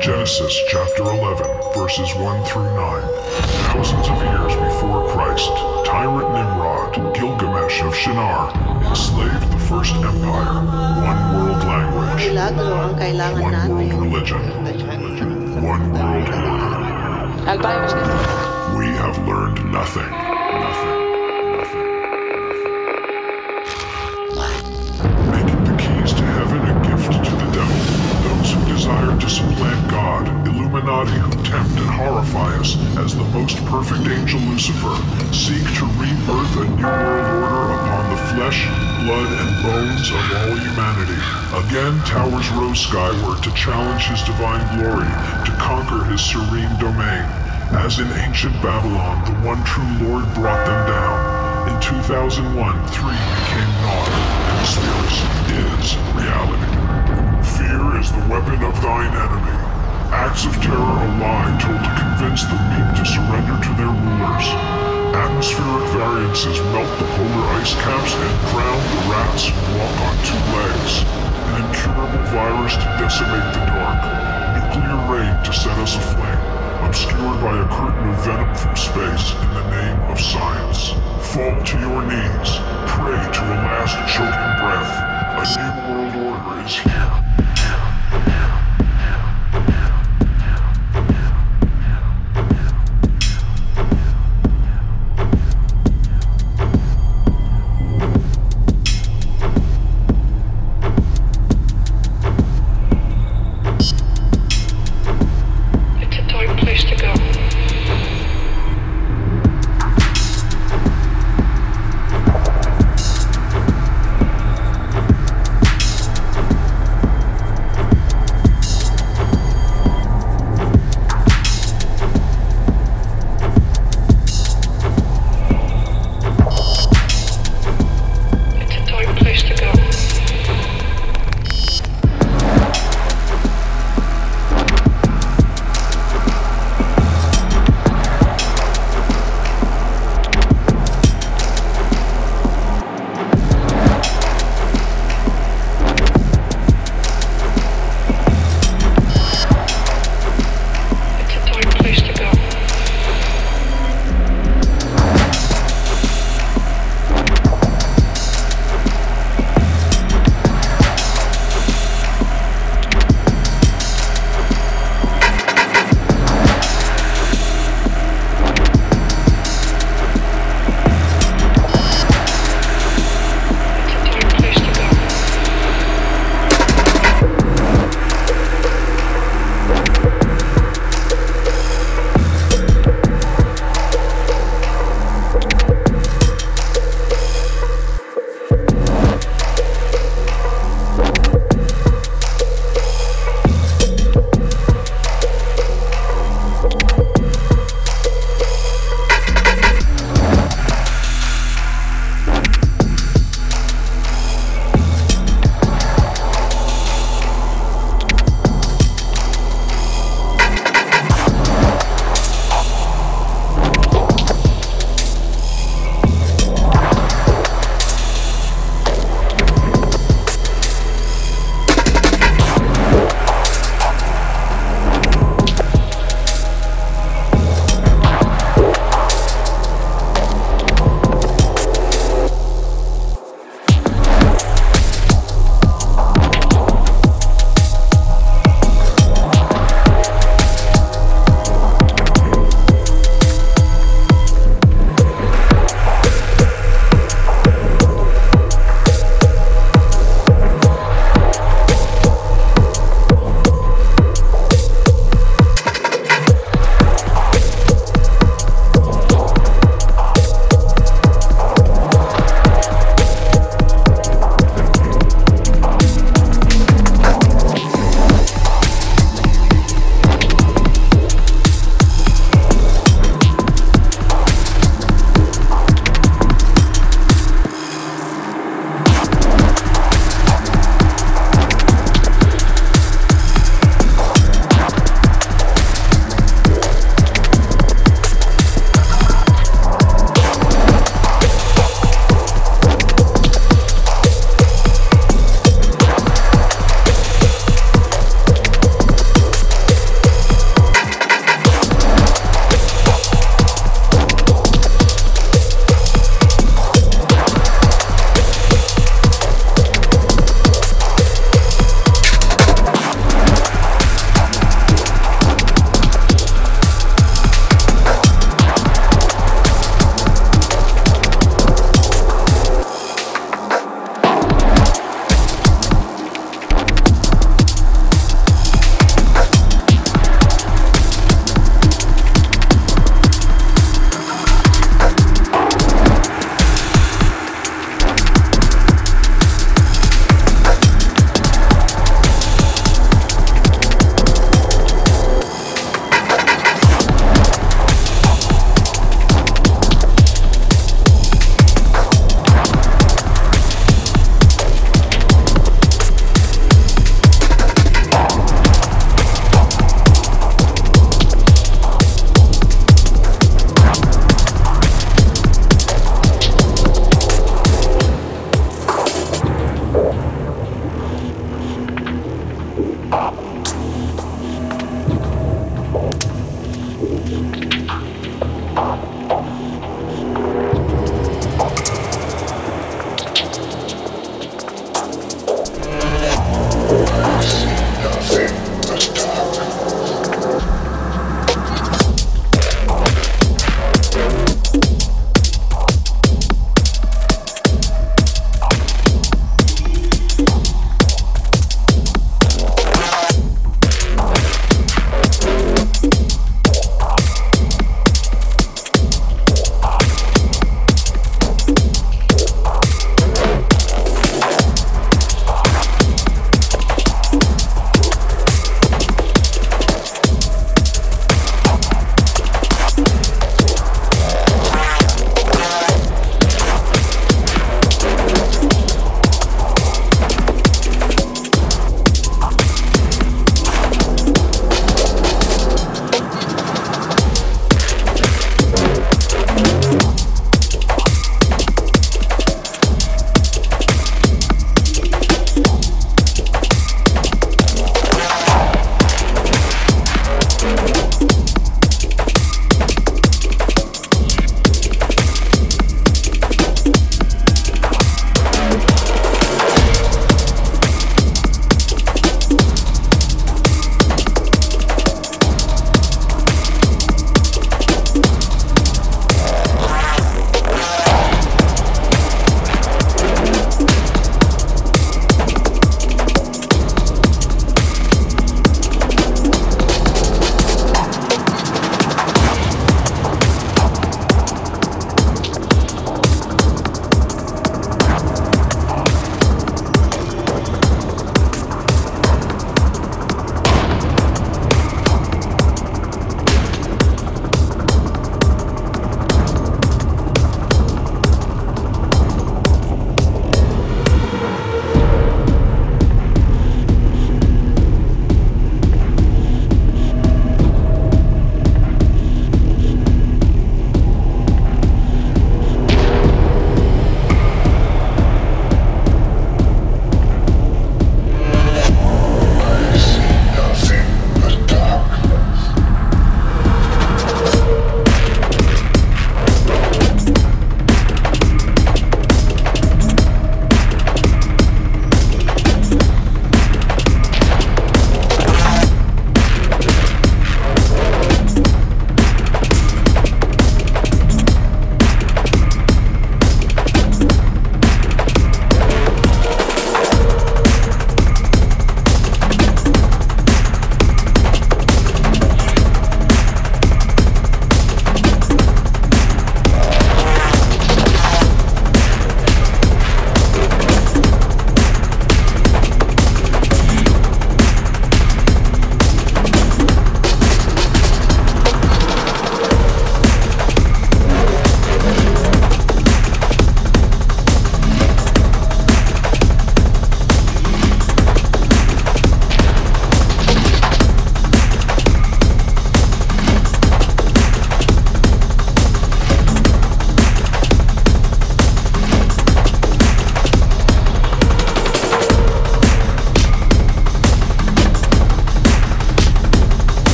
Genesis chapter 11, verses 1 through 9. Thousands of years before Christ, tyrant Nimrod, Gilgamesh of Shinar, enslaved the first empire. One world language, one world religion, one world order. We have learned. Nothing. Nothing. To God, Illuminati who tempt and horrify us as the most perfect angel Lucifer, seek to rebirth a new world order upon the flesh, blood, and bones of all humanity. Again, towers rose skyward to challenge his divine glory, to conquer his serene domain. As in ancient Babylon, the one true Lord brought them down. In 2001, three became naught, and conspiracy is reality. Is the weapon of thine enemy. Acts of terror a lie told to convince the meek to surrender to their rulers. Atmospheric variances melt the polar ice caps and drown the rats who walk on two legs. An incurable virus to decimate the dark. Nuclear rain to set us aflame obscured by a curtain of venom from space in the name of science. Fall to your knees, pray to a last choking breath. A new world order is here.